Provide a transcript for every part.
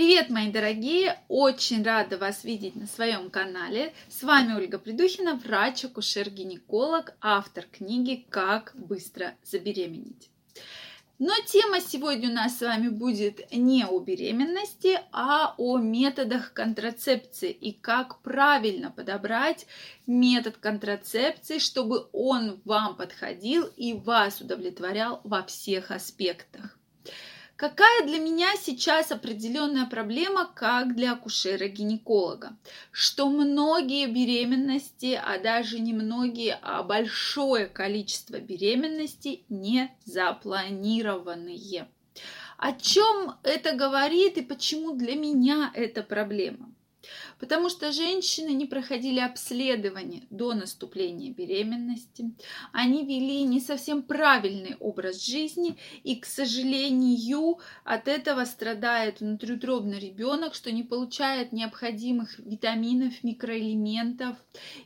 Привет, мои дорогие! Очень рада вас видеть на своем канале. С вами Ольга Придухина, врач-акушер-гинеколог, автор книги «Как быстро забеременеть». Но тема сегодня у нас с вами будет не о беременности, а о методах контрацепции и как правильно подобрать метод контрацепции, чтобы он вам подходил и вас удовлетворял во всех аспектах. Какая для меня сейчас определенная проблема, как для акушера-гинеколога? Что многие беременности, а даже не многие, а большое количество беременностей не запланированные. О чем это говорит и почему для меня это проблема? Потому что женщины не проходили обследование до наступления беременности, они вели не совсем правильный образ жизни, и, к сожалению, от этого страдает внутриутробный ребенок, что не получает необходимых витаминов, микроэлементов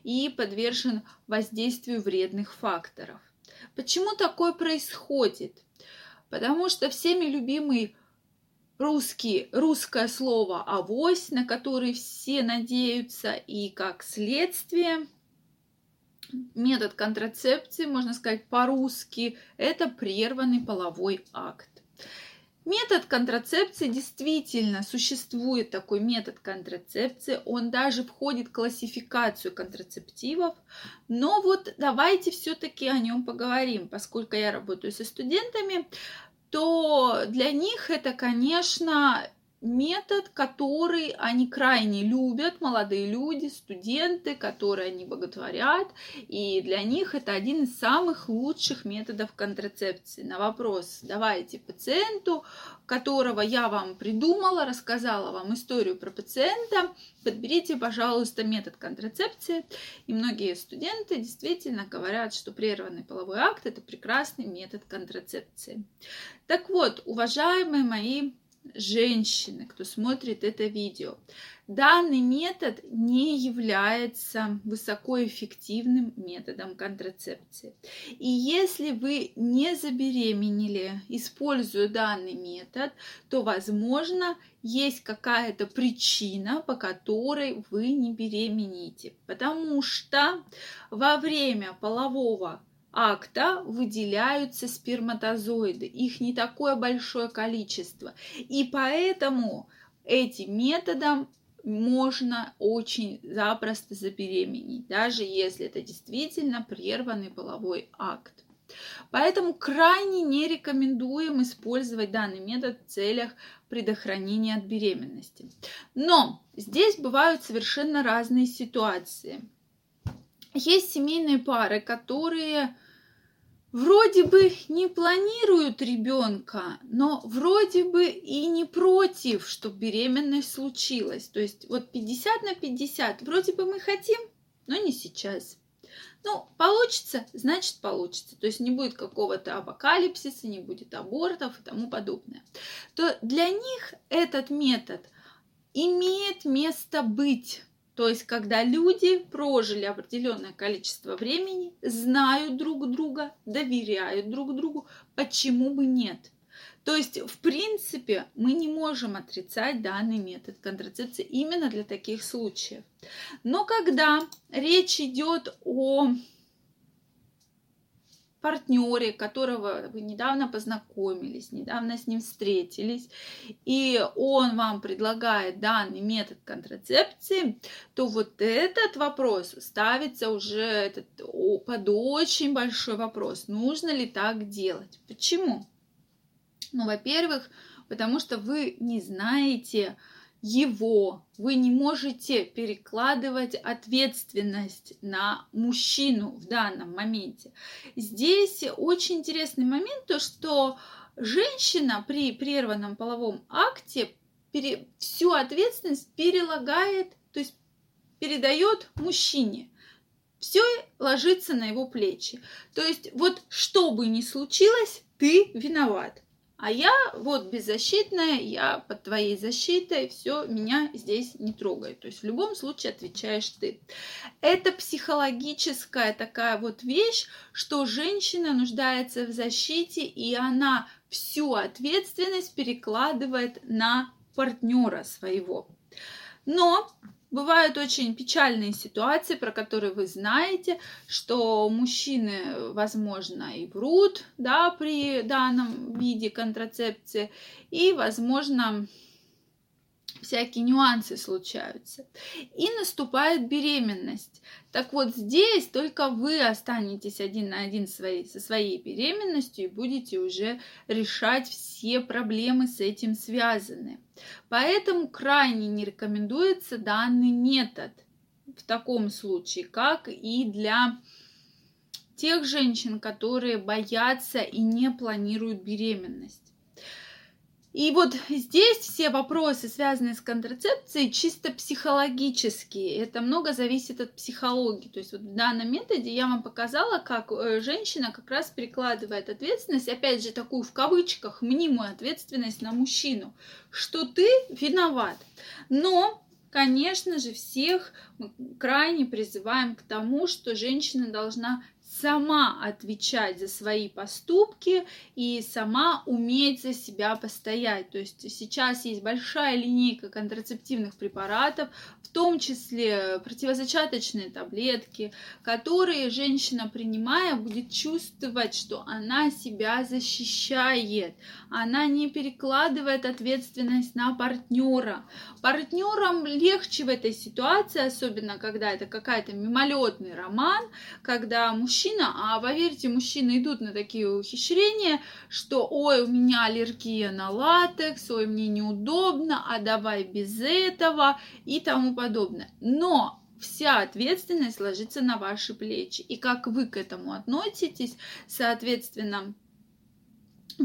и подвержен воздействию вредных факторов. Почему такое происходит? Потому что всеми любимый русский, русское слово «авось», на который все надеются, и как следствие метод контрацепции, можно сказать по-русски, это прерванный половой акт. Метод контрацепции действительно существует такой метод контрацепции, он даже входит в классификацию контрацептивов, но вот давайте все-таки о нем поговорим, поскольку я работаю со студентами, то для них это, конечно, метод, который они крайне любят, молодые люди, студенты, которые они боготворят, и для них это один из самых лучших методов контрацепции. На вопрос «давайте пациенту», которого я вам придумала, рассказала вам историю про пациента, подберите, пожалуйста, метод контрацепции. И многие студенты действительно говорят, что прерванный половой акт – это прекрасный метод контрацепции. Так вот, уважаемые мои женщины, кто смотрит это видео. Данный метод не является высокоэффективным методом контрацепции. И если вы не забеременели, используя данный метод, то, возможно, есть какая-то причина, по которой вы не беременеете. Потому что во время полового акта выделяются сперматозоиды. Их не такое большое количество. И поэтому этим методом можно очень запросто забеременеть, даже если это действительно прерванный половой акт. Поэтому крайне не рекомендуем использовать данный метод в целях предохранения от беременности. Но здесь бывают совершенно разные ситуации. Есть семейные пары, которые вроде бы не планируют ребенка, но вроде бы и не против, чтобы беременность случилась. То есть вот 50 на 50, вроде бы мы хотим, но не сейчас. Ну, получится, значит получится. То есть не будет какого-то апокалипсиса, не будет абортов и тому подобное. То для них этот метод имеет место быть то есть, когда люди прожили определенное количество времени, знают друг друга, доверяют друг другу, почему бы нет? То есть, в принципе, мы не можем отрицать данный метод контрацепции именно для таких случаев. Но когда речь идет о партнере, которого вы недавно познакомились, недавно с ним встретились, и он вам предлагает данный метод контрацепции, то вот этот вопрос ставится уже этот, под очень большой вопрос, нужно ли так делать. Почему? Ну, во-первых, потому что вы не знаете, его. Вы не можете перекладывать ответственность на мужчину в данном моменте. Здесь очень интересный момент, то что женщина при прерванном половом акте пере, всю ответственность перелагает, то есть передает мужчине. Все ложится на его плечи. То есть вот что бы ни случилось, ты виноват. А я вот беззащитная, я под твоей защитой, все, меня здесь не трогает. То есть в любом случае отвечаешь ты. Это психологическая такая вот вещь, что женщина нуждается в защите, и она всю ответственность перекладывает на партнера своего. Но бывают очень печальные ситуации, про которые вы знаете, что мужчины, возможно, и врут, да, при данном виде контрацепции, и, возможно, всякие нюансы случаются. И наступает беременность. Так вот здесь только вы останетесь один на один своей, со своей беременностью и будете уже решать все проблемы с этим связанные. Поэтому крайне не рекомендуется данный метод в таком случае, как и для тех женщин, которые боятся и не планируют беременность. И вот здесь все вопросы, связанные с контрацепцией, чисто психологические. Это много зависит от психологии. То есть вот в данном методе я вам показала, как э, женщина как раз перекладывает ответственность, опять же, такую в кавычках, мнимую ответственность на мужчину, что ты виноват. Но конечно же, всех мы крайне призываем к тому, что женщина должна сама отвечать за свои поступки и сама уметь за себя постоять. То есть сейчас есть большая линейка контрацептивных препаратов, в том числе противозачаточные таблетки, которые женщина, принимая, будет чувствовать, что она себя защищает, она не перекладывает ответственность на партнера. Партнерам легче в этой ситуации, особенно когда это какая-то мимолетный роман, когда мужчина мужчина, а поверьте, мужчины идут на такие ухищрения, что ой, у меня аллергия на латекс, ой, мне неудобно, а давай без этого и тому подобное. Но вся ответственность ложится на ваши плечи. И как вы к этому относитесь, соответственно,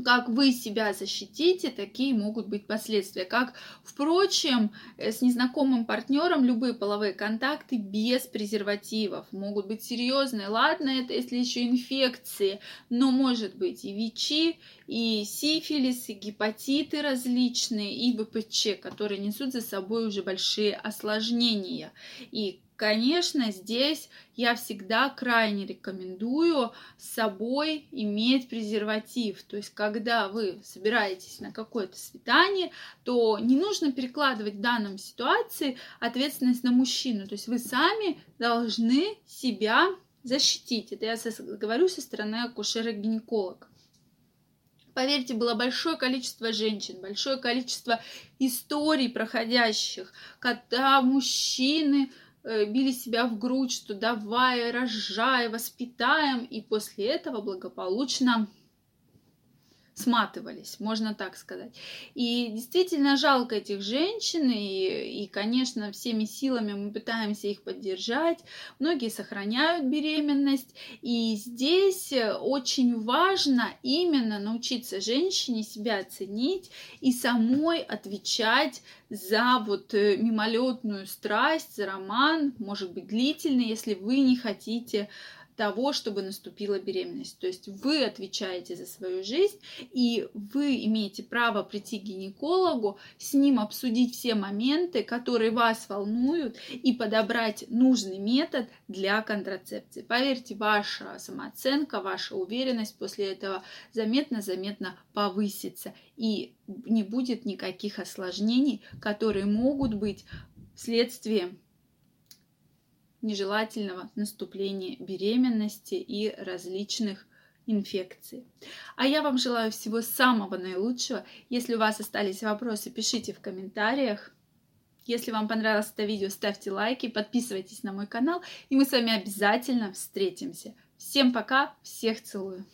как вы себя защитите, такие могут быть последствия. Как, впрочем, э, с незнакомым партнером любые половые контакты без презервативов могут быть серьезные. Ладно, это если еще инфекции, но может быть и ВИЧи, и сифилис, и гепатиты различные, и ВПЧ, которые несут за собой уже большие осложнения. И Конечно, здесь я всегда крайне рекомендую с собой иметь презерватив. То есть, когда вы собираетесь на какое-то свидание, то не нужно перекладывать в данном ситуации ответственность на мужчину. То есть, вы сами должны себя защитить. Это я говорю со стороны акушера-гинеколога. Поверьте, было большое количество женщин, большое количество историй проходящих, когда мужчины били себя в грудь, что давай, рожай, воспитаем, и после этого благополучно сматывались, можно так сказать. И действительно жалко этих женщин, и, и, конечно, всеми силами мы пытаемся их поддержать. Многие сохраняют беременность, и здесь очень важно именно научиться женщине себя оценить и самой отвечать за вот э, мимолетную страсть, за роман, может быть длительный, если вы не хотите того, чтобы наступила беременность. То есть вы отвечаете за свою жизнь, и вы имеете право прийти к гинекологу, с ним обсудить все моменты, которые вас волнуют, и подобрать нужный метод для контрацепции. Поверьте, ваша самооценка, ваша уверенность после этого заметно-заметно повысится, и не будет никаких осложнений, которые могут быть следствием нежелательного наступления беременности и различных инфекций. А я вам желаю всего самого наилучшего. Если у вас остались вопросы, пишите в комментариях. Если вам понравилось это видео, ставьте лайки, подписывайтесь на мой канал, и мы с вами обязательно встретимся. Всем пока, всех целую!